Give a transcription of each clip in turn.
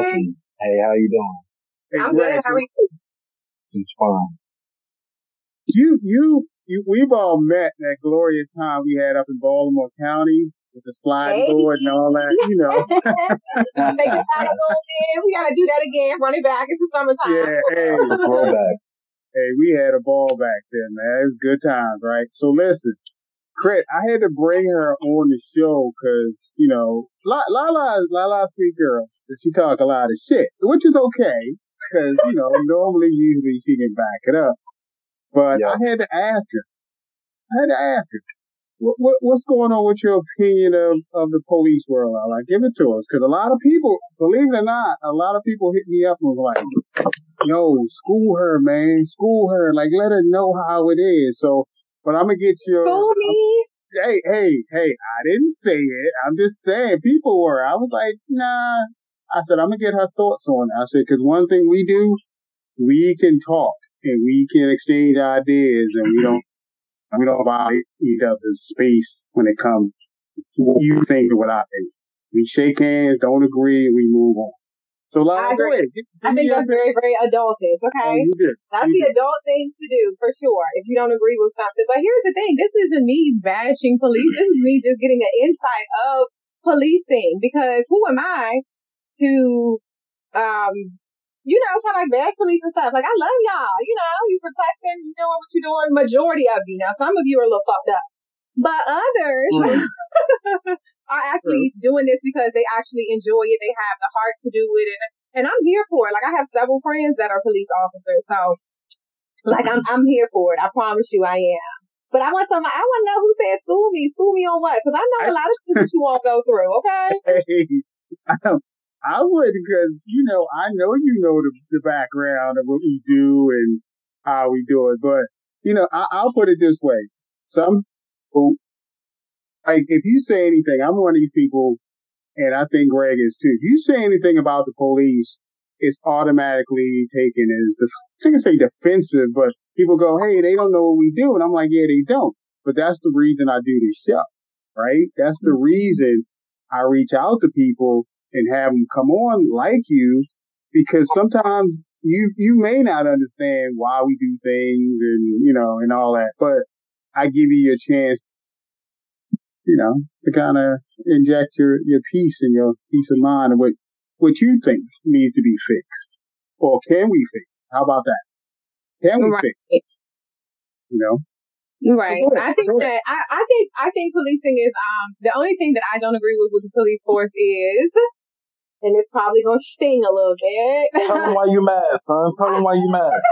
Hey. Hey, how you doing? Hey, I'm good. How are you? It's fine. You, you, you, we've all met that glorious time we had up in Baltimore County with the slide Hey. board and all that, you know. Take it back a little bit. We gotta do that again. Run it back. It's the summertime. yeah, hey, It's a throwback. hey, we had a ball back then, man. It was good times, right? So listen, Crit, I had to bring her on the show because, you know, La- Lala, Lala, sweet girl, she talk a lot of shit, which is okay because, you know, normally, usually she can back it up. But Yeah. I had to ask her. I had to ask her. What, what, what's going on with your opinion of, of the police world? Lala? Give it to us. Because a lot of people, believe it or not, a lot of people hit me up and was like, yo, school her, man. School her. Like, let her know how it is. So, but I'm going to get your. School uh, me. Hey, hey, hey, I didn't say it. I'm just saying people were. I was like, nah. I said, I'm going to get her thoughts on it. I said, because one thing we do, we can talk and we can exchange ideas and we mm-hmm. don't, we don't violate each other's space when it comes what you think and what I think. We shake hands, don't agree, we move on. So, I go agree. ahead. Give- I think that's very, very adultish. Oh, Okay. did. That's You the did. adult thing to do for sure if you don't agree with something. But here's the thing this isn't me bashing police. This is me just getting an insight of policing because who am I to, um, you know, try to like bash police and stuff. Like, I love y'all. You know, you protect them, you doing what you're doing. Majority of you. Now, some of you are a little fucked up. But others Mm. are actually doing this because they actually enjoy it. They have the heart to do it. And, and I'm here for it. Like, I have several friends that are police officers. So, like, I'm, I'm here for it. I promise you I am. But I want some. I want to know who said school me. School me on what? Because I know a lot of shit that you all go through, okay? Hey, I, I would because you know I know you know the, the background of what we do and how we do it, but you know I, I'll put it this way: some people, like if you say anything, I'm one of these people, and I think Greg is too. If you say anything about the police, it's automatically taken as the I think I say defensive, but people go, "Hey, they don't know what we do," and I'm like, "Yeah, they don't." But that's the reason I do this show, right? That's the mm-hmm. reason I reach out to people and have them come on like you because sometimes you, you may not understand why we do things and, you know, and all that, but I give you a chance, you know, to kind of inject your, your peace and your peace of mind and what, what you think needs to be fixed or can we fix? it? How about that? Can we Right. fix it? You know? Right. I think that I, I think I think policing is um the only thing that I don't agree with with the police force is and it's probably gonna sting a little bit. Tell them why you mad, son. Tell them why you mad.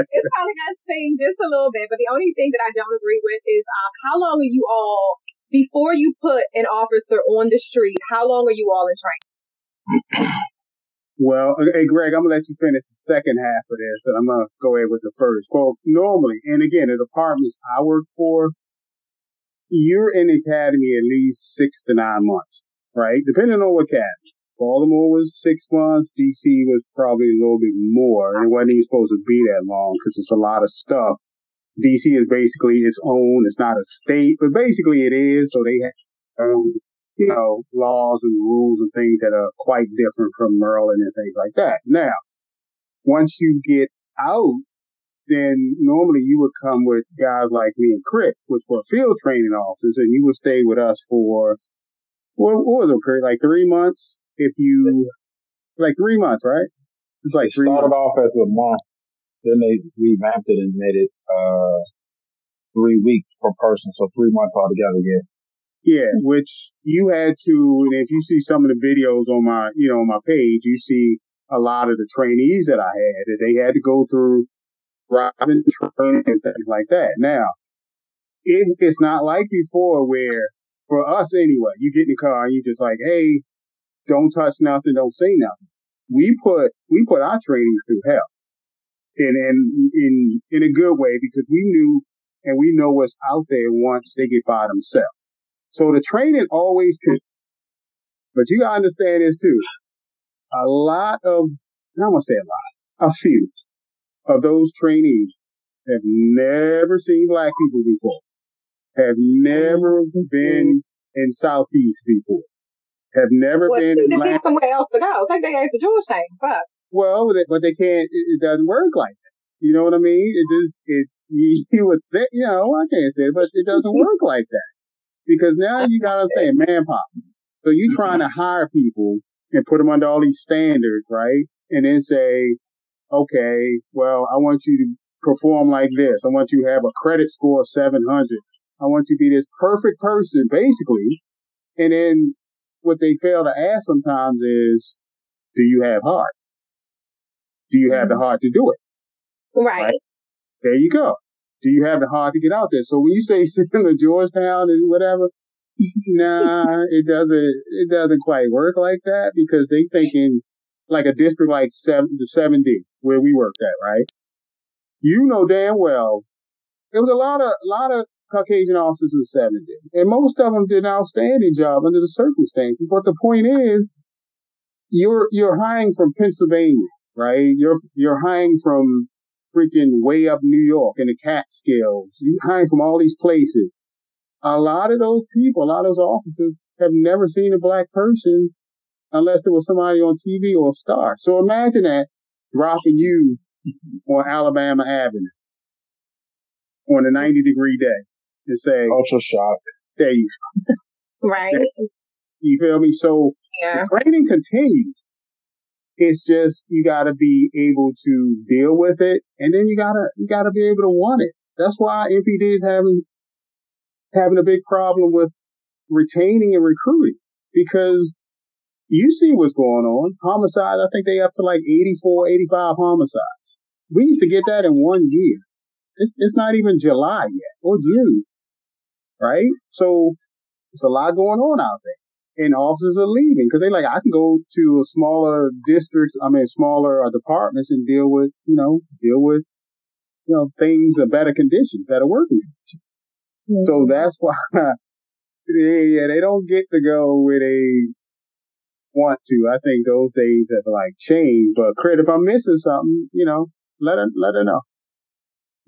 it's probably gonna sting just a little bit. But the only thing that I don't agree with is um how long are you all before you put an officer on the street, how long are you all in training? Well, hey, Greg, I'm gonna let you finish the second half of this, and I'm gonna go ahead with the first. Well, normally, and again, the departments I work for, you're in the academy at least six to nine months, right? Depending on what academy. Baltimore was six months. DC was probably a little bit more, it wasn't even supposed to be that long because it's a lot of stuff. DC is basically its own. It's not a state, but basically it is. So they have um, you know, laws and rules and things that are quite different from Maryland and things like that. Now, once you get out, then normally you would come with guys like me and Crit, which were field training officers, and you would stay with us for, what, what was it, Crit? Like three months? If you, like three months, right? It's like It three started months. off as a month, then they revamped it and made it uh three weeks per person, so three months altogether. Yeah, Yeah, which you had to, and if you see some of the videos on my, you know, on my page, you see a lot of the trainees that I had that they had to go through driving training and things like that. Now, it, it's not like before where, for us anyway, you get in the car and you just like, hey, don't touch nothing, don't say nothing. We put, we put our trainings through hell. And, and in, in a good way because we knew and we know what's out there once they get by themselves. So the training always can, but you gotta understand this too. A lot of, I don't want to say a lot, a few of those trainees have never seen black people before, have never oh, been in Southeast before, have never Well, been they need somewhere else to go. it's Take their ass to Georgetown. Fuck. Well, but they, but they can't. It, it doesn't work like that. You know what I mean? It just it you, you would think. You know, I can't say it, but it doesn't work like that because now you gotta understand manpower. So you trying to hire people and put them under all these standards, right? And then say, okay, well, I want you to perform like this. I want you to have a credit score of 700. I want you to be this perfect person, basically. And then what they fail to ask sometimes is, do you have heart? Do you have the mm-hmm. heart to do it? Right. Right. There you go. Do you have the heart to get out there? So when you say send to Georgetown and whatever, nah, it doesn't. It doesn't quite work like that because they thinking like a district like seven, the seven D where we worked at, right? You know damn well there was a lot of a lot of Caucasian officers in the seven D, and most of them did an outstanding job under the circumstances. But the point is, you're you're hiring from Pennsylvania, right? You're you're hiring from freaking way up New York in the Catskills. You're hiring from all these places a lot of those people, a lot of those officers have never seen a black person unless there was somebody on TV or a star. So imagine that dropping you on Alabama Avenue on a 90 degree day and say, Ultra shock. there you, Right. you feel me? So Yeah. the training continues. It's just, you gotta be able to deal with it and then you gotta, you gotta be able to want it. That's why MPD is having, having a big problem with retaining and recruiting because you see what's going on. Homicides, I think they up to like 84, 85 homicides. We used to get that in one year. It's, it's not even July yet or June, right? So it's a lot going on out there and officers are leaving because they like, I can go to a smaller districts, I mean, smaller uh, departments and deal with, you know, deal with, you know, things, a better conditions, better working conditions. So that's why, they, yeah, they don't get to go where they want to. I think those days have like changed. But credit if I'm missing something, you know, let her let her know.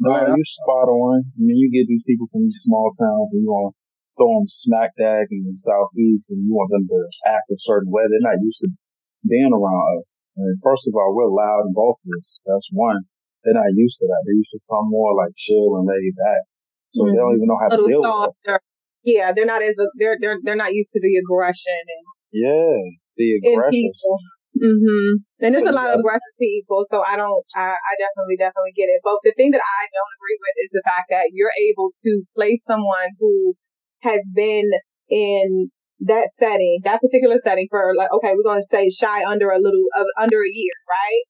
No, Right. you're spot on. I mean, you get these people from these small towns and you want to throw them smack dab in the southeast and you want them to act a certain way. They're not used to being around us. And first of all, we're loud and vocalist. That's one. They're not used to that. They're used to some more like chill and laid back. So they don't mm-hmm. even know how to Little deal with us. Yeah, they're not as a, they're they're they're not used to the aggression and Yeah, the in aggressive. people. hmm And there's a lot of aggressive people, so I don't, I, I definitely, definitely get it. But the thing that I don't agree with is the fact that you're able to place someone who has been in that setting, that particular setting for like, okay, we're going to say shy under a little, of under a year, right?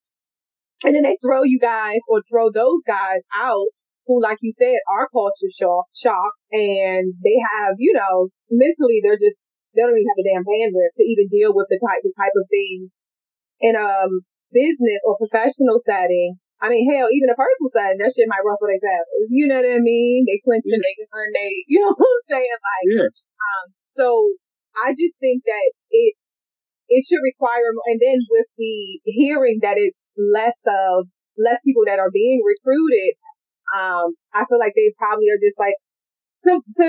And then they throw you guys or throw those guys out who, like you said, are culture shock, shock and they have, you know, mentally they're just, they don't even have the damn bandwidth to even deal with the type, the type of things in a um, business or professional setting. I mean, hell, even a personal setting, that shit might ruffle their feathers. You know what I mean? They clench and they turn they, you know what I'm saying? Like, Yeah. um, so I just think that it, it should require, and then with the hearing that it's less of, less people that are being recruited, um, I feel like they probably are just like, to, to,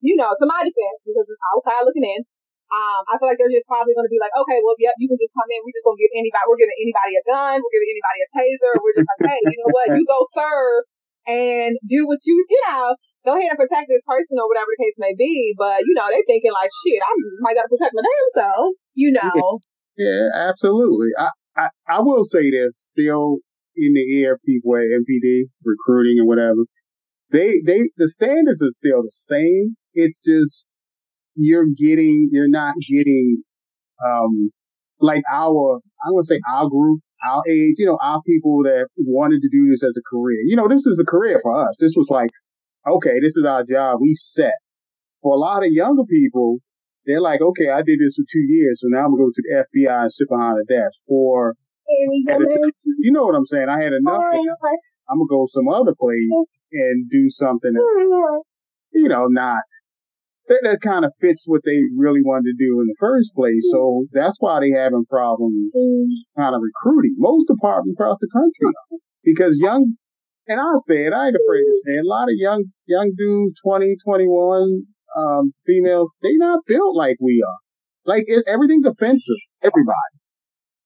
you know, to my defense, because it's outside looking in, um, I feel like they're just probably going to be like, okay, well, yep, you can just come in. We just going to give anybody, we're giving anybody a gun. We're giving anybody a taser. We're just like, hey, you know what? You go serve and do what you, you know, go ahead and protect this person or whatever the case may be. But, you know, they're thinking like, shit, I might got to protect my damn self, you know. Yeah, absolutely. I, I, I will say this still in the people at MPD recruiting and whatever. They, they, the standards are still the same. It's just you're getting, you're not getting, um, like our, I'm going to say our group, our age, you know, our people that wanted to do this as a career. You know, this is a career for us. This was like, okay, this is our job. We set. For a lot of younger people, they're like, okay, I did this for two years, so now I'm gonna go to the FBI and sit behind a desk. Or, you know what I'm saying? I had enough. I'm gonna go some other place and do something that's, you know, not that, that kind of fits what they really wanted to do in the first place. So that's why they having problems kind of recruiting most departments across the country because young, and I'll say it, I ain't afraid to say it, a lot of young, young dudes, 20, 21, um, females, they not built like we are. Like it, everything's offensive. Everybody.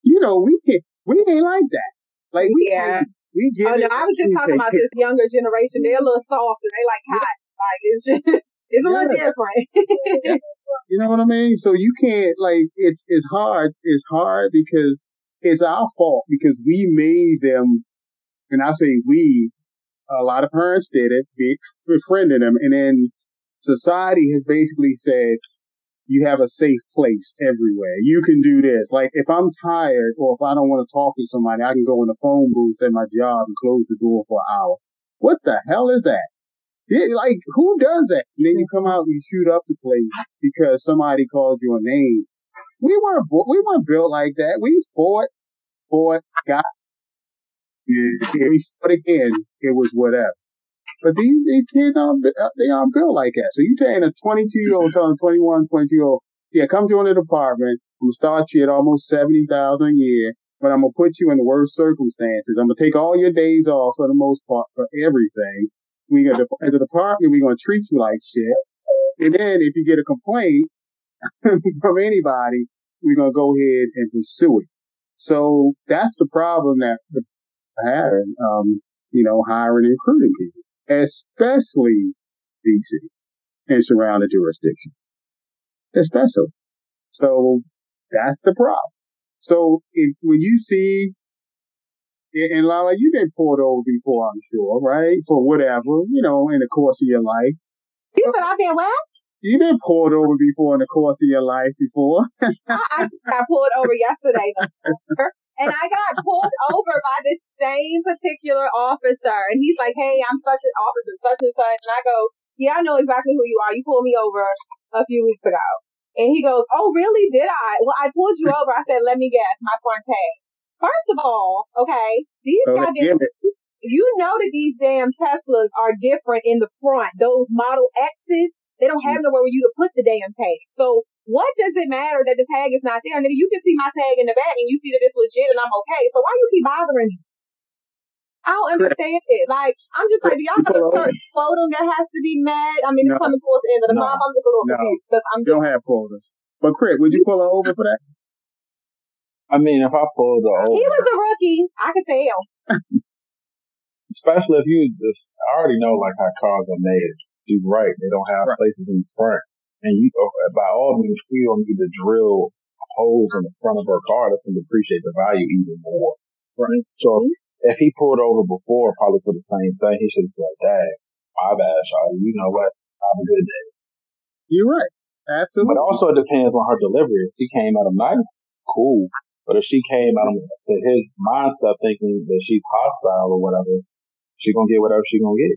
You know, we can't. We ain't like that. Like we Yeah. We give Oh it. no, I was just talking about this younger generation. They're a little soft and they like hot. Like it's just it's a little different. You know what I mean? So you can't like it's it's hard. It's hard because it's our fault because we made them, and I say we. A lot of parents did it, be- befriended them, and then society has basically said you have a safe place everywhere. You can do this. Like if I'm tired or if I don't want to talk to somebody, I can go in the phone booth at my job and close the door for an hour. What the hell is that? Yeah, like who does that? And then you come out and you shoot up the place because somebody called you a name. We weren't bo- we weren't built like that. We fought, fought, got, and we fought again. It was whatever. But these these kids aren't uh, they aren't built like that. So you telling a 22 year old telling a 21, 22 year old, yeah, come join the department. I'm gonna start you at almost seventy thousand a year, but I'm gonna put you in the worst circumstances. I'm gonna take all your days off for the most part for everything. We gonna as a department, we're gonna treat you like shit. And then if you get a complaint from anybody, we're gonna go ahead and pursue it. So that's the problem that having, um, you know, hiring and recruiting people, especially DC and surrounding jurisdiction, especially. So that's the problem. So if when you see, and Lala, you've been pulled over before, I'm sure, right? For whatever, you know, in the course of your life. You said I've been well. You've been pulled over before in the course of your life before. I actually got pulled over yesterday, and I got pulled over by this same particular officer, and he's like, "Hey, I'm such an officer, such and such," and I go, "Yeah, I know exactly who you are. You pulled me over a few weeks ago." And he goes, "Oh, really? Did I? Well, I pulled you over." I said, "Let me guess, my front tag." First of all, okay, these they goddamn, you know that these damn Teslas are different in the front. Those Model X's, they don't have mm. nowhere for you to put the damn tag. So what does it matter that the tag is not there? Nigga, you can see my tag in the back and you see that it's legit and I'm okay. So why you keep bothering me? I don't understand it. Like, I'm just like, do y'all have a certain quota that has to be met? I mean, it's coming towards the end of the No. month. I'm just a little No. confused because I'm You just, don't have quotas. But Craig, would you pull her over for that? I mean, if I pulled the old. he was a rookie. I could tell. especially if you just, I already know like how cars are made. You're right. They don't have Right. places in front. And you, uh, by all means, we don't need to drill holes in the front of her car. That's going to depreciate the value even more. He's- So if he pulled over before, probably for the same thing, he should have said, Dad, my bad, Charlie. You know what? Have a good day. You're right. Absolutely. But also it depends on her delivery. If she came out of nice, cool. But if she came him to his mindset thinking that she's hostile or whatever, she gonna get whatever she gonna get.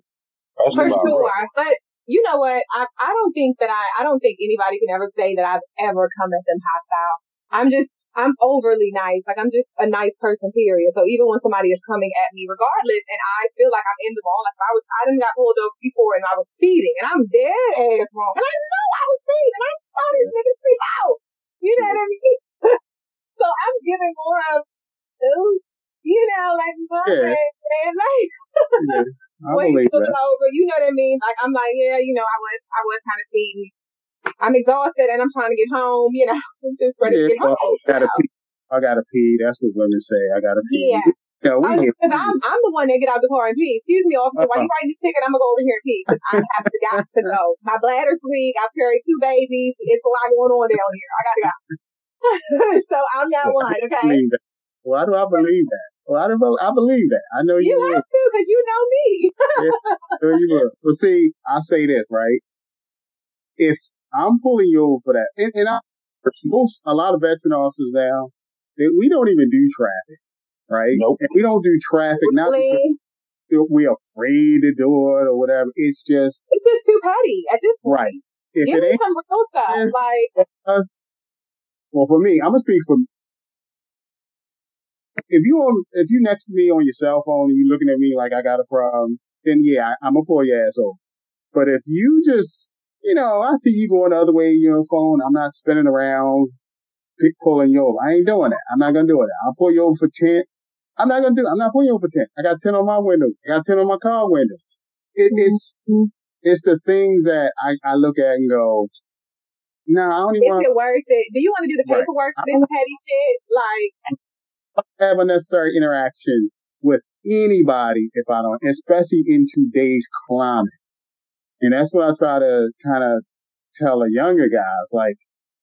That's For sure. right. But you know what? I I don't think that I I don't think anybody can ever say that I've ever come at them hostile. I'm just I'm overly nice. Like I'm just a nice person, period. So even when somebody is coming at me, regardless, and I feel like I'm in the wrong, like if I was I didn't got pulled over before and I was speeding and I'm dead ass wrong. And I know I was speeding and I saw this nigga speed out. You know what I mean? So I'm giving more of ooh, you know, like Yeah. man. Like Yeah, I he's over, you know what I mean? Like I'm like, yeah, you know, I was I was kind of speeding. I'm exhausted and I'm trying to get home, you know. I'm just ready Yeah, to get home. well, I gotta pee. I gotta pee. That's what women say. I gotta pee. Yeah. Yeah, we Oh, get because I'm I'm the one that get out the car and pee. Excuse me, officer, while uh-uh. you writing this ticket, I'm gonna go over here and pee because I have got to go. My bladder's weak. I carry two babies. It's a lot going on down here. I gotta go. so I'm that one, okay? believe that. Why do I believe that? Why do I, I believe that? I know you, You will. have to because you know me. I know you will. Well, see, I say this right. If I'm pulling you over for that, and, and I, most a lot of veteran officers now, they, we don't even do traffic, right? Nope. And we don't do traffic not because Really, we're afraid to do it or whatever. It's just It's just too petty at this point. right. If Give it me ain't some real stuff. Yeah. Like us, well, for me, I'm gonna speak for. If you on, if you next to me on your cell phone and you looking at me like I got a problem, then yeah, I, I'm gonna pull your ass over. But if you just, you know, I see you going the other way in your phone, I'm not spinning around, pick, pulling you over. I ain't doing that. I'm not gonna do it. I'll pull you over for ten. I'm not gonna do. I'm not pulling you over for ten. I got ten on my windows. I got ten on my car windows. It, it's mm-hmm. it's the things that I, I look at and go, No, I don't even Is want it worth it? Do you want to do the Right. paperwork for this petty shit? Like, have unnecessary interaction with anybody if I don't, especially in today's climate. And that's what I try to kind of tell the younger guys. Like,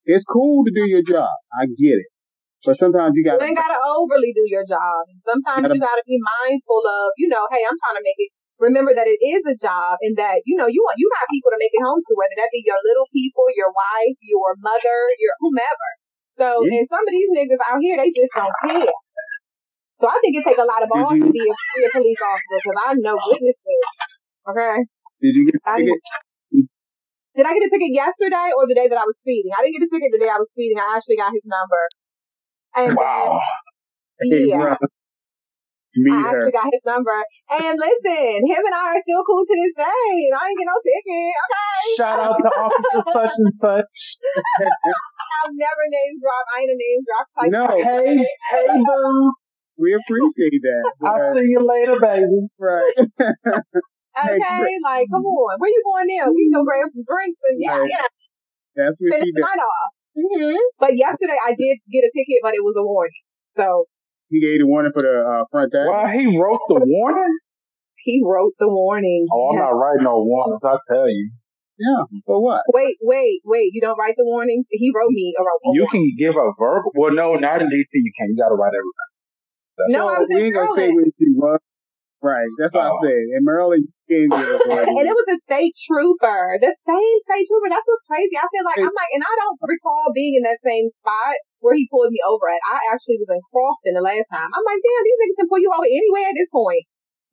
it's cool to do your job. I get it. But sometimes you got. you got ain't gotta overly do your job. Sometimes Gotta- you gotta be mindful of, you know, hey, I'm trying to make it. Remember that it is a job, and that you know you want you got people to make it home to, whether that be your little people, your wife, your mother, your whomever. So, and some of these niggas out here, they just don't care. So I think it take a lot of balls to be a, be a police officer because I know witnesses. Okay. Did you get a I- ticket? Did I get a ticket yesterday or the day that I was speeding? I didn't get a ticket the day I was speeding. I actually got his number. And Wow. Then, yeah. Meet I her. actually got his number. And listen, him and I are still cool to this day. And I ain't get no ticket. Okay. Shout out to Officer such and such. I've never name drop. I ain't a name drop type. No. person. Hey, hey, boo. We appreciate that. I'll see you later, baby. Right. Okay. Hey, Like, come on. Where you going now? We can go grab some drinks and yeah, Right. you know, That's what finish she did. night off. hmm But yesterday I did get a ticket, but it was a warning. So He gave the warning for the uh, front tag. Wow, he wrote the warning? he wrote the warning. Oh, I'm Yeah. not writing no warnings, I tell you. Yeah. For what? Wait, wait, wait. You don't write the warnings? He wrote me a, warning. You can give a verbal. Well, no, not in DC. You can't. You got to write everything. No, I was we in ain't gonna say Maryland. what she was. Right. That's what Oh. I said. In Maryland, you can't give a warning. And it was a state trooper, the same state trooper. That's what's crazy. I feel like I'm like, and I don't recall being in that same spot where he pulled me over at. I actually was in Crofton the last time. I'm like, damn, these niggas can pull you over anywhere at this point.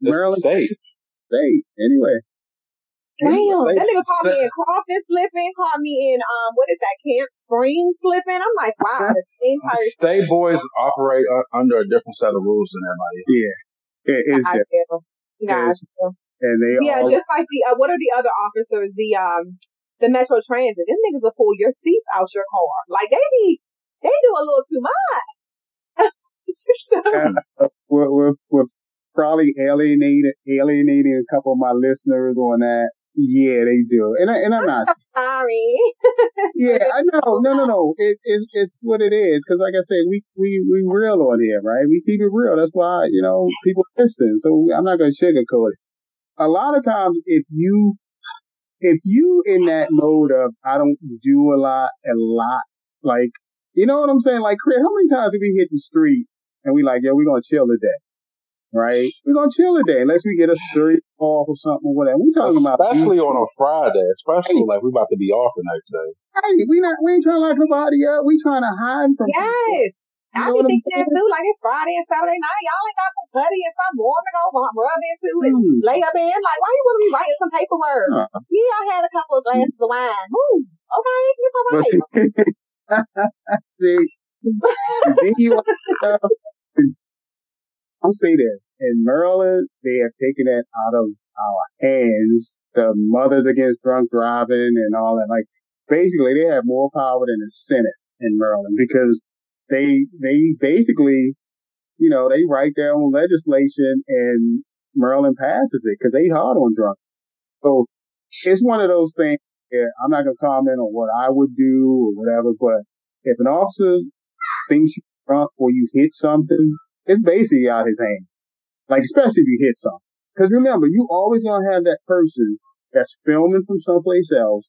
It's Maryland- state. State. Anyway. Damn, Say- that nigga called me in Crofton slipping, called me in um, what is that, Camp Spring slipping. I'm like, wow, the same person. State boys operate uh, under a different set of rules than everybody. else. Yeah. It is I different. Got And they Yeah, all just like the uh, what are the other officers? The um the Metro Transit. Them niggas will pull your seats out your car. Like they be they do a little too much. uh, we're, we're, we're probably alienated, alienating a couple of my listeners on that. Yeah, they do. And, I, and I'm not Sorry. Yeah, I know. No, no, no. It, it, it's what it is. Because, like I said, we, we, we real on here, right? We keep it real. That's why, you know, people listen. So I'm not going to sugarcoat it. A lot of times, if you, if you in that mode of, I don't do a lot, a lot, like, you know what I'm saying? Like, Chris, how many times do we hit the street and we like, yo, we're going to chill today? Right? We're going to chill today unless we get a serious off or something or whatever. We talking about Especially on a Friday. Especially like we about to be off the next day. Hey, we not we ain't trying to lock nobody up. We trying to hide from people. Yes. You I know be what I'm thinking that too, like it's Friday and Saturday night. Y'all ain't got some putty and some warm to go rub rub into and Hmm. lay up in. Like, why you want to be writing some paperwork? Uh, Yeah, I had a couple of glasses of wine. Ooh, okay, it's all but right. see, then you I'll say this. In Maryland, they have taken it out of our hands. The Mothers Against Drunk Driving and all that. Like, basically, they have more power than the Senate in Maryland because they, they basically, you know, they write their own legislation and Maryland passes it because they hard on drunk. So it's one of those things where I'm not going to comment on what I would do or whatever, but if an officer thinks you're drunk or you hit something, it's basically out his hand. Like, especially if you hit something. Because remember, you always going to have that person that's filming from someplace else,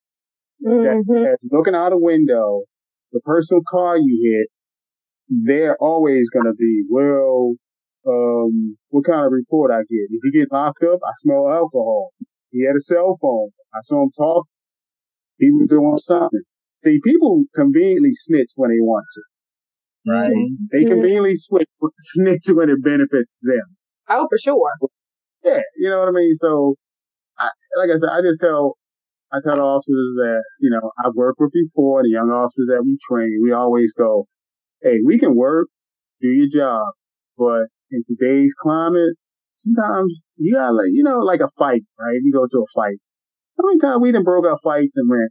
Mhm. that's looking out a window, the personal car you hit, they're always going to be, well, um, what kind of report I get? Is he getting locked up? I smell alcohol. He had a cell phone. I saw him talk. He was doing something. See, people conveniently snitch when they want to, right? They Mhm. conveniently switch, snitch when it benefits them. Oh, for sure. Yeah, you know what I mean? So, I, like I said, I just tell, I tell the officers that, you know, I've worked with before, the young officers that we train, we always go, hey, we can work, do your job, but in today's climate, sometimes you gotta, like, you know, like a fight, right? We go to a fight. How many times we done broke up fights and went,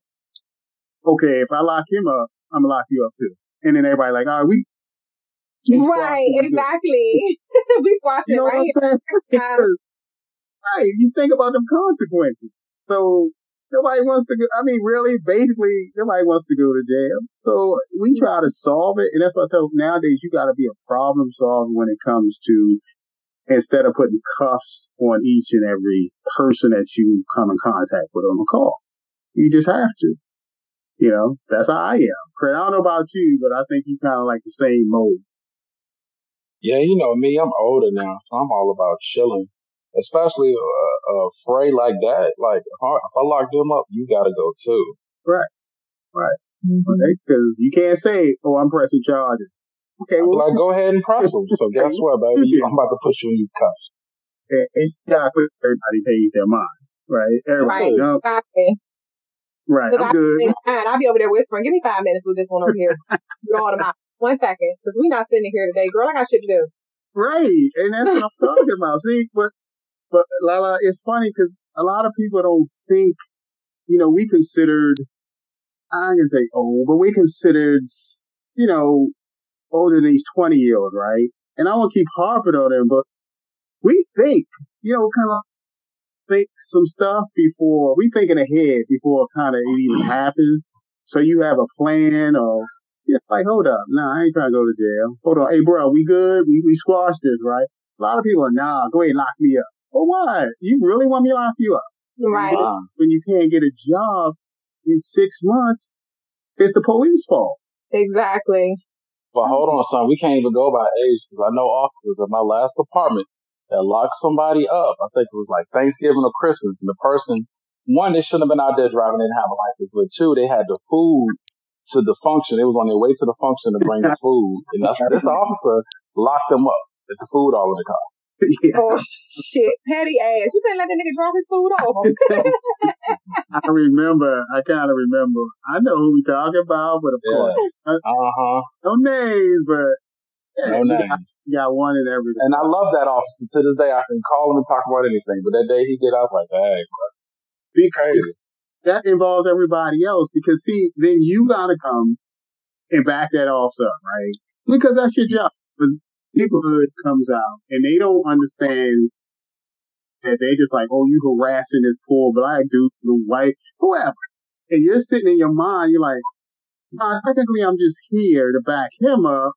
okay, if I lock him up, I'm gonna lock you up too. And then everybody like, all right, we, we Right, it. exactly. we squash You it know what right here. Um, right, you think about them consequences. So Nobody wants to go. I mean, really, basically, nobody wants to go to jail. So we mm-hmm. try to solve it. And that's what I tell nowadays, you got to be a problem solver when it comes to instead of putting cuffs on each and every person that you come in contact with on the call. You just have to. You know, that's how I am. Craig, I don't know about you, but I think you kind of like the same mode. Yeah, you know me, I'm older now, so I'm all about chilling. Especially a, a fray like that. Like, if I, if I lock them up, you gotta go too. Right. Right. Mm-hmm. Because you can't say, oh, I'm pressing charges. Okay, I'd well, like, go ahead and press them. So guess what, baby? You- I'm about to put you in these cuffs. it- it's everybody pays their mind. Right. Everybody. Right. you know, Exactly. Right. I'm good. I'll be over there whispering, give me five minutes with this one over here. Get all them out. One second. Because we're not sitting here today. Girl, I got shit to do. Right, and that's what I'm talking about. See, but but Lala, it's funny because a lot of people don't think, you know, we considered, I'm gonna say old, but we considered, you know, older than these 20 year olds, right? And I won't keep harping on them, but we think, you know, kind of think some stuff before we thinking ahead before kind of it even mm-hmm. happens. So you have a plan or yeah, like, hold up. Nah, I ain't trying to go to jail. Hold on. Hey, bro, we good? We, we squashed this, right? A lot of people are, nah, go ahead and lock me up. Well, why? You really want me to lock you up? Right. Wow. When you can't get a job in six months, it's the police fault. Exactly. But hold on, son. We can't even go by age because I know officers at my last apartment that locked somebody up. I think it was like Thanksgiving or Christmas, and the person, one, they shouldn't have been out there driving. They didn't have a license, but two, they had the food to the function. They was on their way to the function to bring the food, and that's, this officer locked them up with the food all in the car. yeah. Oh shit. Petty ass. You couldn't let that nigga drop his food off. I remember, I kind of remember. I know who we talking about, but of Yeah. course, Uh huh. no names, but yeah, No got- names. got one in every. And I love that officer to this day. I can call him and talk about anything. But that day he did, I was like, hey, bro, be crazy. that involves everybody else because see, then you gotta come and back that off up, right? Because that's your job. But peoplehood comes out and they don't understand that they just like, oh, you harassing this poor black dude, the white, whoever. And you're sitting in your mind, you're like, nah, technically I'm just here to back him up.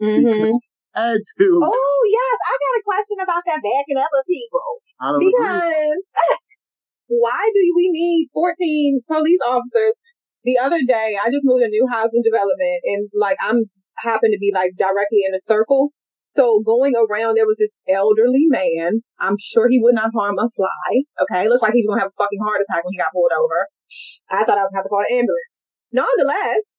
Hmm Add to, Oh yes, I got a question about that backing up of people. I don't agree. Because why do we need 14 police officers? The other day, I just moved to a new housing development and like I'm happen to be like directly in a circle. So going around, there was this elderly man. I'm sure he would not harm a fly. Okay. looks like he was going to have a fucking heart attack when he got pulled over. I thought I was to have to call an ambulance. Nonetheless,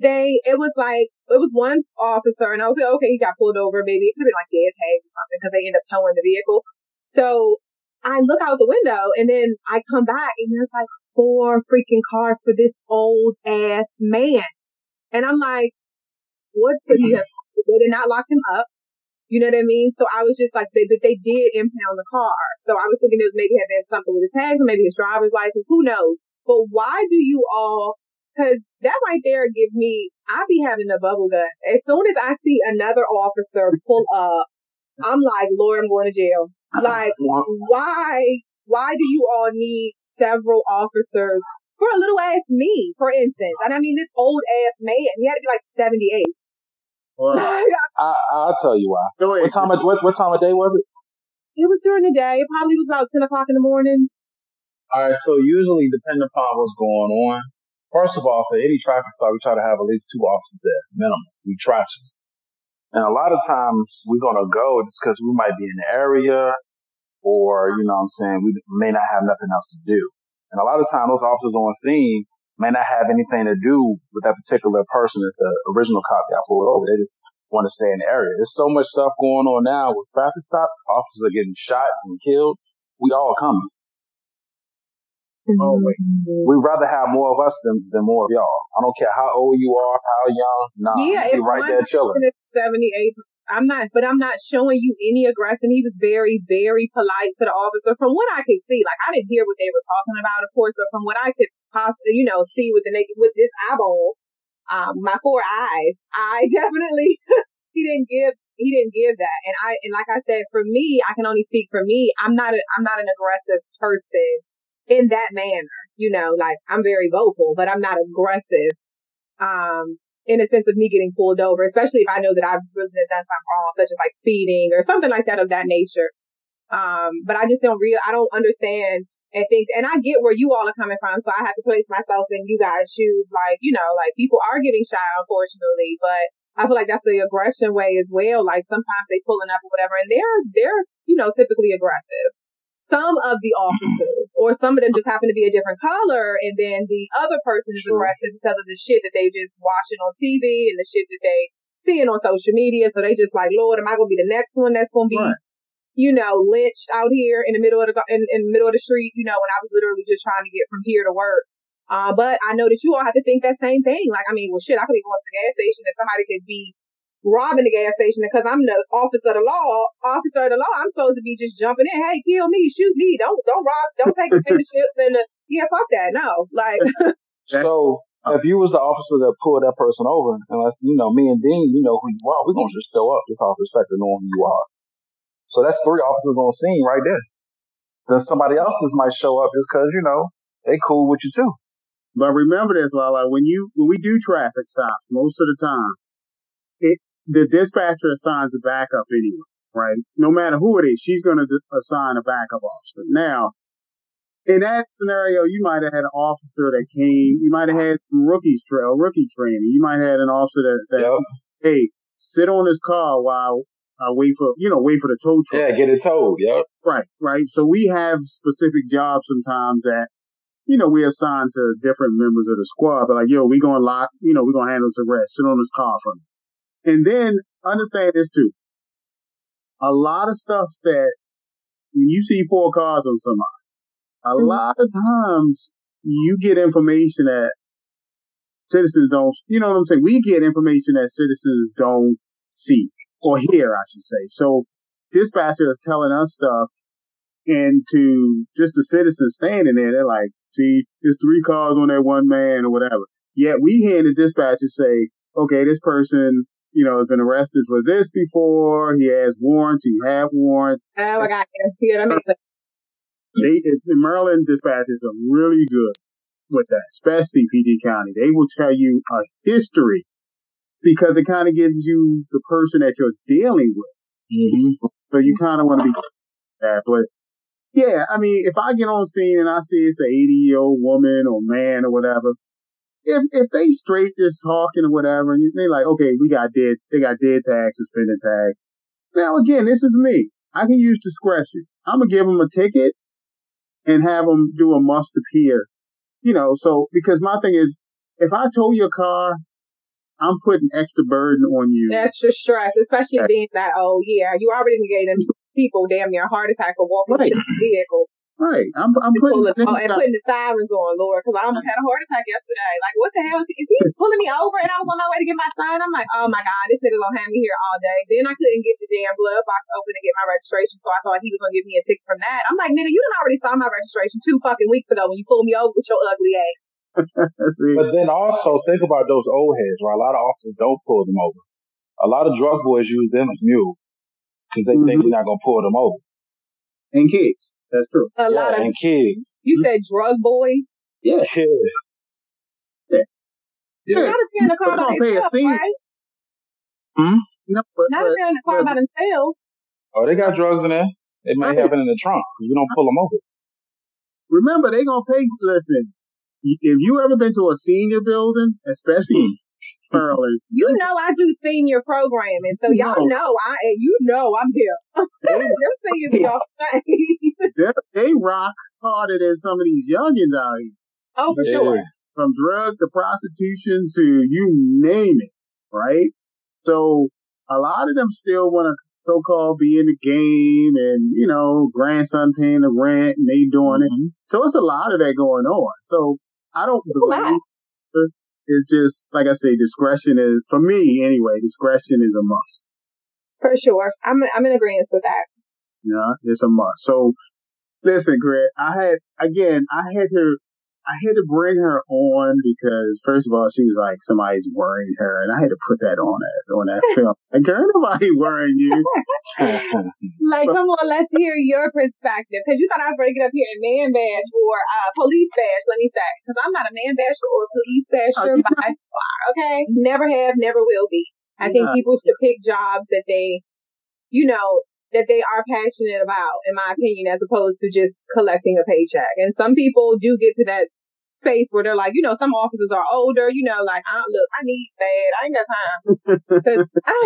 they, it was like, it was one officer and I was like, okay, he got pulled over. Maybe it could have been like dead tags or something because they end up towing the vehicle. So I look out the window and then I come back and there's like four freaking cars for this old ass man. And I'm like, what could he have? They did not lock him up. You know what I mean? So I was just like, they, but they did impound the car. So I was thinking it was maybe had been something with his tags or maybe his driver's license. Who knows? But why do you all, cause that right there give me, I be having the bubble guts. As soon as I see another officer pull up, I'm like, Lord, I'm going to jail. Like, why, why do you all need several officers for a little ass me, for instance? And I mean, this old ass man, he had to be like 78. Well, I, I'll tell you why. go. What time of what, what time of day was it? it was during the day. It probably was about 10 o'clock in the morning. All right, so usually depending upon what's going on, first of all, for any traffic stop, we try to have at least two officers there, minimum. We try to. And a lot of times we're gonna go just because we might be in the area, or you know, what I'm saying we may not have nothing else to do. And a lot of times those officers on scene may not have anything to do with that particular person that the original cop got pulled over. They just want to stay in the area. There's so much stuff going on now with traffic stops. Officers are getting shot and killed. We all coming. Always. We'd rather have more of us than, than more of y'all. I don't care how old you are, how young. Nah, Yeah, you it's right there chilling. 78. I'm not, but I'm not showing you any aggression. He was very, very polite to the officer from what I could see. Like, I didn't hear what they were talking about, of course, but from what I could possibly, you know, see with the naked, with this eyeball, um, my four eyes, I definitely, he didn't give, he didn't give that. And I, and like I said, for me, I can only speak for me. I'm not a, I'm not an aggressive person in that manner. You know, like I'm very vocal, but I'm not aggressive. Um, in a sense of me getting pulled over, especially if I know that I've really done something wrong, such as like speeding or something like that of that nature. Um, but I just don't real, I don't understand and think, and I get where you all are coming from. So I have to place myself in you guys' shoes. Like, you know, like people are getting shy, unfortunately, but I feel like that's the aggression way as well. Like sometimes they pulling up or whatever and they're, they're, you know, typically aggressive some of the officers, or some of them just happen to be a different color, and then the other person is aggressive because of the shit that they just watching on TV and the shit that they seeing on social media. So they just like, Lord, am I gonna be the next one that's gonna be, right. you know, lynched out here in the middle of the in, in the middle of the street? You know, when I was literally just trying to get from here to work. Uh, but I know that you all have to think that same thing. Like, I mean, well, shit, I could be going to the gas station and somebody could be robbing the gas station because I'm the officer of the law, officer of the law, I'm supposed to be just jumping in. Hey, kill me, shoot me. Don't don't rob. Don't take the ownership. And uh, yeah, fuck that. No, like. so if you was the officer that pulled that person over, unless you know me and Dean, you know who you are, we're gonna just show up just off respect of knowing who you are. So that's three officers on scene right there. Then somebody else's might show up just because you know they cool with you too. But remember this, Lala. When you when we do traffic stops, most of the time, it the dispatcher assigns a backup anyway, right? No matter who it is, she's going to assign a backup officer. Now, in that scenario, you might have had an officer that came, you might have had rookies trail, rookie training. You might have had an officer that, that yep. hey, sit on this car while I wait for, you know, wait for the tow truck. Yeah, get it towed. Yep. Right, right. So we have specific jobs sometimes that, you know, we assign to different members of the squad, but like, yo, we gonna lock, you know, we gonna handle this arrest. Sit on this car for me. And then understand this too. A lot of stuff that when you see four cars on somebody, a mm-hmm. lot of times you get information that citizens don't, you know what I'm saying? We get information that citizens don't see or hear, I should say. So dispatcher is telling us stuff and to just the citizens standing there, they're like, see, there's three cars on that one man or whatever. Yet we hear the dispatcher say, okay, this person you know, has been arrested for this before. He has warrants. He had warrants. Oh my God. Yeah, that makes sense. They, the Maryland dispatches are really good with that, especially PG County. They will tell you a history because it kind of gives you the person that you're dealing with. Mm-hmm. So you kind of want to be that. But yeah, I mean, if I get on scene and I see it's an 80 year old woman or man or whatever, if if they straight just talking or whatever, and they like, okay, we got dead, they got dead tag, suspended tag. Now again, this is me. I can use discretion. I'm gonna give them a ticket and have them do a must appear. You know, so because my thing is, if I tow your car, I'm putting extra burden on you. Extra stress, especially being that oh Yeah, you already gave them people damn near heart attack for walking right. the vehicle. Right. I'm, I'm putting pulling, oh, and putting the sirens on, Lord, because I almost had a heart attack yesterday. Like, what the hell is he? Is he pulling me over? And I was on my way to get my sign. I'm like, oh my God, this nigga gonna have me here all day. Then I couldn't get the damn glove box open to get my registration, so I thought he was gonna give me a ticket from that. I'm like, nigga, you done already saw my registration two fucking weeks ago when you pulled me over with your ugly ass. but then also think about those old heads, right? A lot of officers don't pull them over. A lot of drug boys use them as mules because they mm-hmm. think you're not gonna pull them over. And kids. That's true. A yeah, lot of and kids. You said drug boys. Yeah. Yeah. Yeah. yeah. Not if they're in the car by themselves, right? Hmm. No, but, not if they're in the car by themselves. Oh, they got drugs in there. They might have it in the trunk because we don't pull them over. Remember, they gonna pay. Listen, if you ever been to a senior building, especially hmm. You know I do senior programming, so y'all know I you know I'm here. Your seniors y'all they, they rock harder than some of these youngins out here. Oh, for yeah. sure. From drug to prostitution to you name it, right? So a lot of them still want to so-called be in the game and, you know, grandson paying the rent and they doing mm-hmm. it. So it's a lot of that going on. So I don't blame it's just like I say, discretion is for me anyway. Discretion is a must. For sure, I'm I'm in agreement with that. Yeah, it's a must. So, listen, Greg, I had again, I had to I had to bring her on because first of all, she was like somebody's worrying her, and I had to put that on it on that film. Like, girl, nobody worrying you. like, come on, let's hear your perspective. Because you thought I was ready to get up here and man bash or uh, police bash. Let me say, because I'm not a man basher or police basher oh, by far. Okay, never have, never will be. I think people should pick jobs that they, you know, that they are passionate about, in my opinion, as opposed to just collecting a paycheck. And some people do get to that space where they're like, you know, some officers are older, you know, like, I look, I need bad. I ain't got time. I,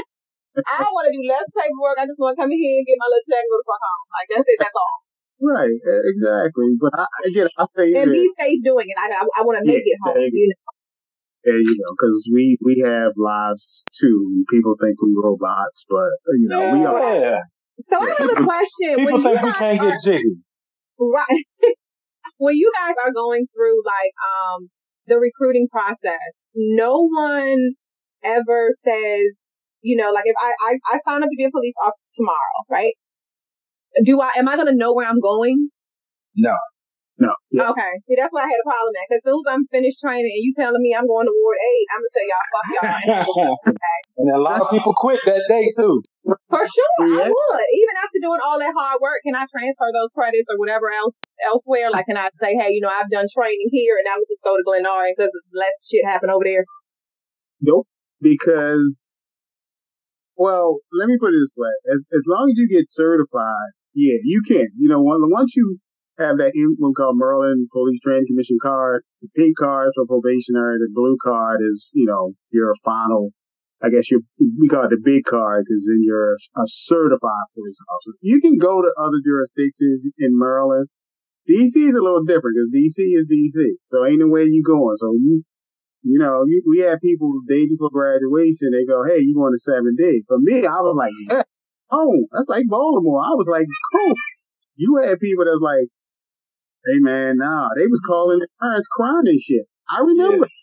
I want to do less paperwork. I just want to come in here and get my little check and go the fuck home. Like, that's it. That's all. Right, exactly. But I, again, I think and be safe doing it. I, I, I want to make yeah, it home. You know? And, you know, because we we have lives too. People think we robots, but you know, yeah. we are. So I have a question. People think we can't are, get jiggy. Right. when you guys are going through like um the recruiting process, no one ever says, you know, like if I, I, I sign up to be a police officer tomorrow, right? Do I am I gonna know where I'm going? No. No. Yeah. Okay. See, that's why I had a problem at. Because as soon as I'm finished training and you telling me I'm going to Ward 8, I'm going to tell y'all, fuck y'all. and a lot of people quit that day, too. For sure. Yeah. I would. Even after doing all that hard work, can I transfer those credits or whatever else elsewhere? Like, can I say, hey, you know, I've done training here and I'm going just go to Glenroy because less shit happen over there? Nope. Because, well, let me put it this way. As, as long as you get certified, yeah, you can. You know, once you have that one called Maryland Police Training Commission card. The pink card for probationary. The blue card is, you know, your final. I guess you we call it the big card because then you're a certified police officer. You can go to other jurisdictions in Maryland. DC is a little different because DC is DC, so ain't no way you going. So you, you know, you, we had people the day before graduation. They go, "Hey, you going to seven days?" For me, I was like, mm. "Yeah, home." That's like Baltimore. I was like, "Cool." You had people that's like, Hey man, nah, they was calling their parents crying and shit. I remember. Yeah.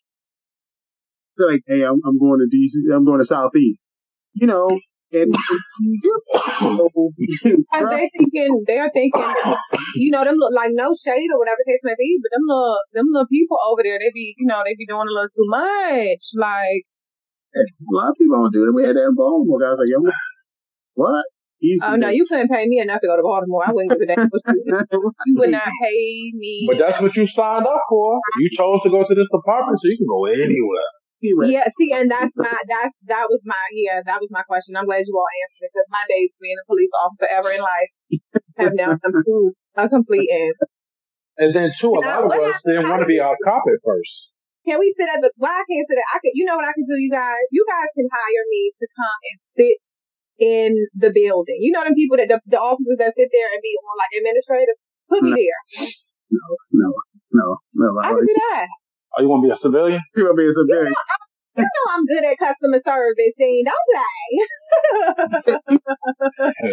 They're like, hey, I'm, I'm going to DC, I'm going to Southeast. You know, and they're thinking, they're thinking, you know, them look like no shade or whatever case may be, but them little, them little people over there, they be, you know, they be doing a little too much. Like, a lot of people don't do it. We had that in Baltimore. Guys like, yo, what? Oh no, you couldn't pay me enough to go to Baltimore. I wouldn't give a damn. you would not pay me. But that's what you signed up for. You chose to go to this department, so you can go anywhere. Yeah, see, and that's my that's that was my yeah that was my question. I'm glad you all answered it because my days being a police officer ever in life have now come to a complete end. And then too, a lot of us didn't want to be our cop at first. Can we sit at the? Why I can't sit at? I could. You know what I can do, you guys. You guys can hire me to come and sit in the building. You know them people that the, the officers that sit there and be on like administrative. Put me there. No, no, no, no. I can do that. Oh, you want to be a civilian? You want to be a civilian? You know, I, you know I'm good at customer service, and don't play.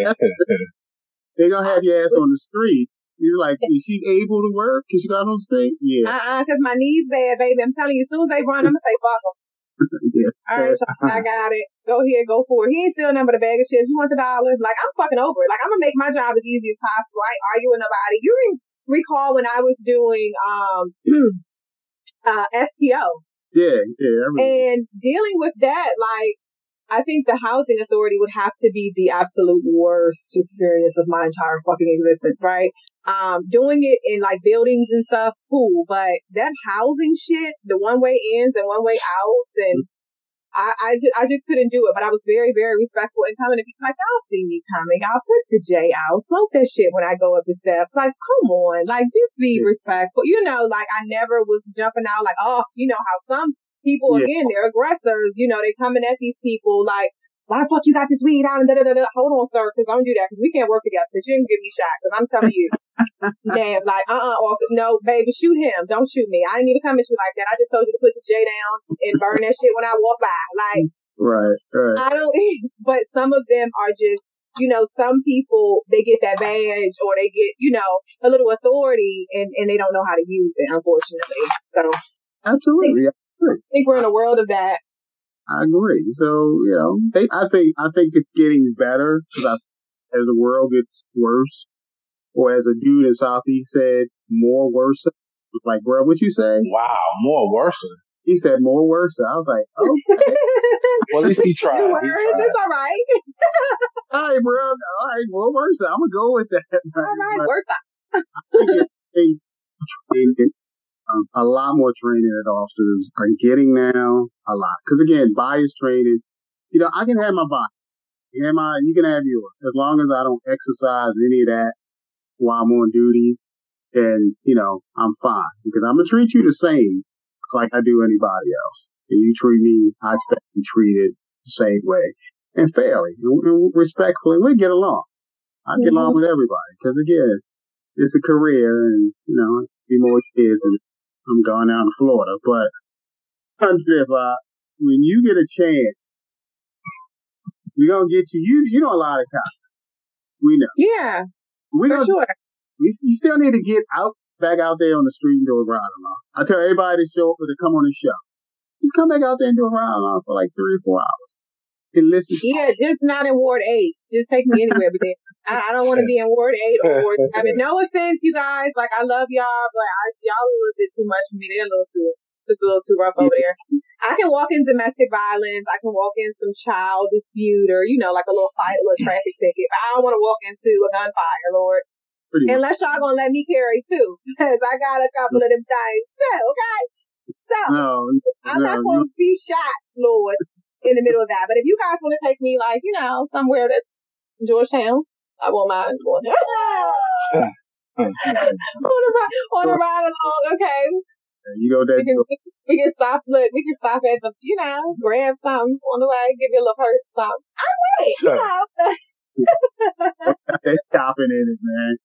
they gonna have your ass on the street. You're like, is she able to work? Cause she got on the street? Yeah. Uh-uh, cause my knees bad, baby. I'm telling you, as soon as they run, I'm gonna say, fuck them. yeah. All right, so I got it. Go ahead, go for it. He ain't still number the bag of chips. You want the dollars? Like I'm fucking over it. Like I'm gonna make my job as easy as possible. I ain't arguing nobody. You recall when I was doing um uh SPO. Yeah, yeah. And dealing with that, like I think the housing authority would have to be the absolute worst experience of my entire fucking existence, right? Um, doing it in like buildings and stuff, cool, but that housing shit, the one way ins and one way outs, and I, I, just, I just couldn't do it. But I was very, very respectful and coming to be like, y'all see me coming, y'all put the J out, smoke that shit when I go up the steps. Like, come on, like just be respectful. You know, like I never was jumping out like, oh, you know how some people yeah. again, they're aggressors. You know, they coming at these people like, why the fuck you got this weed out and da da da. Hold on, sir, because I don't do that because we can't work together because you didn't give me shot because I'm telling you, damn, like uh uh-uh, uh, no, baby, shoot him, don't shoot me. I didn't even come at you like that. I just told you to put the J down and burn that shit when I walk by. Like, right, right. I don't, but some of them are just you know, some people they get that badge or they get, you know, a little authority and, and they don't know how to use it, unfortunately. So Absolutely. I think we're in a world of that. I agree. So you know, they, I think I think it's getting better because as the world gets worse, or as a dude in Southeast said, more worse. Like, bro, what you say? Wow, more worse. He said more worse. I was like, okay. well, at least he tried. New He words, tried. it's all right. all right, bro. All right, more worse. I'm gonna go with that. All right, worse. They- training, um, a lot more training that officers are getting now. A lot, because again, bias training. You know, I can have my bias. You have my, you can have yours, as long as I don't exercise any of that while I'm on duty. And you know, I'm fine because I'm gonna treat you the same like I do anybody else. And you treat me, I expect to be treated the same way and fairly and, and respectfully. We get along. I get along with everybody because again, it's a career and, you know, be more kids and I'm going down to Florida. But this, uh, when you get a chance, we're gonna get you, you, you know a lot of cops. We know. Yeah, We for gonna, sure. we, you still need to get out, back out there on the street and do a ride along. I tell everybody to show up to come on the show. Just come back out there and do a ride along for like three or four hours. And listen. Yeah, just not in Ward 8. Just take me anywhere but. I, I don't want to be in Ward 8 or Ward 7. No offense, you guys. Like, I love y'all, but I, y'all a little bit too much for me. They're a little too, just a little too rough over there. I can walk in domestic violence. I can walk in some child dispute or, you know, like a little fight, a little traffic ticket. But I don't want to walk into a gunfire, Lord. Pretty much. Unless y'all gonna let me carry too. Because I got a couple of them things too, okay? So, No, I'm no, not going to be shot, Lord, in the middle of that. But if you guys want to take me, like, you know, somewhere that's Georgetown, I won't mind going there. Oh, on a ride, on a ride along, okay? you go We can, we can stop, look, we can stop at the, you know, grab something on the way, give you a little purse something. I'm with it, you know. they stopping in it, man.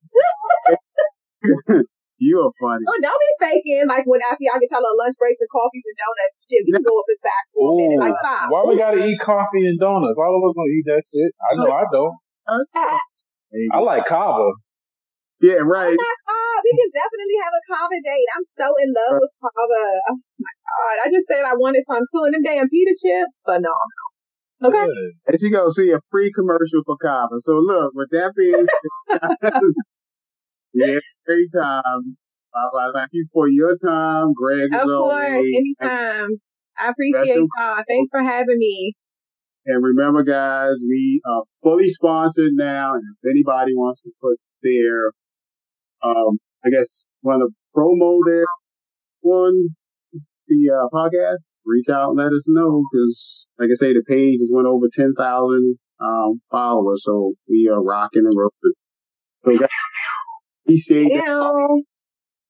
you are funny. Oh, don't be faking, like, when after y'all get y'all little lunch breaks and coffees and donuts and shit, we can go up and facts for a minute. Like, stop. Why we gotta eat coffee and donuts? All of us gonna eat that shit. I know I don't. Okay. I like CAVA. Yeah, right. my god, we can definitely have a CAVA date. I'm so in love with CAVA. Oh my god, I just said I wanted some too, and them damn pita chips, but no. Okay. Good. And she gonna see a free commercial for CAVA. So look, with that being great time. I thank you for your time, Greg. Of course, anytime. I appreciate y'all. Thanks for having me. And remember, guys, we are fully sponsored now. And if anybody wants to put their, um, I guess, want to promo their one, the uh, podcast, reach out and let us know. Because, like I say, the page has went over 10,000 um, followers. So we are rocking and rolling. So, guys, appreciate that. Ew.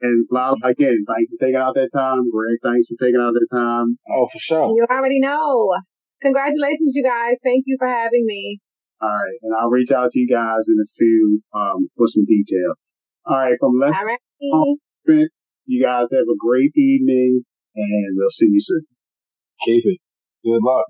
And Lyle, again, thanks for taking out that time. Greg, thanks for taking out that time. Oh, for sure. You already know. Congratulations, you guys. Thank you for having me. All right. And I'll reach out to you guys in a few, um, for some detail. All right. From Let's All right. You guys have a great evening and we'll see you soon. Keep it. Good luck.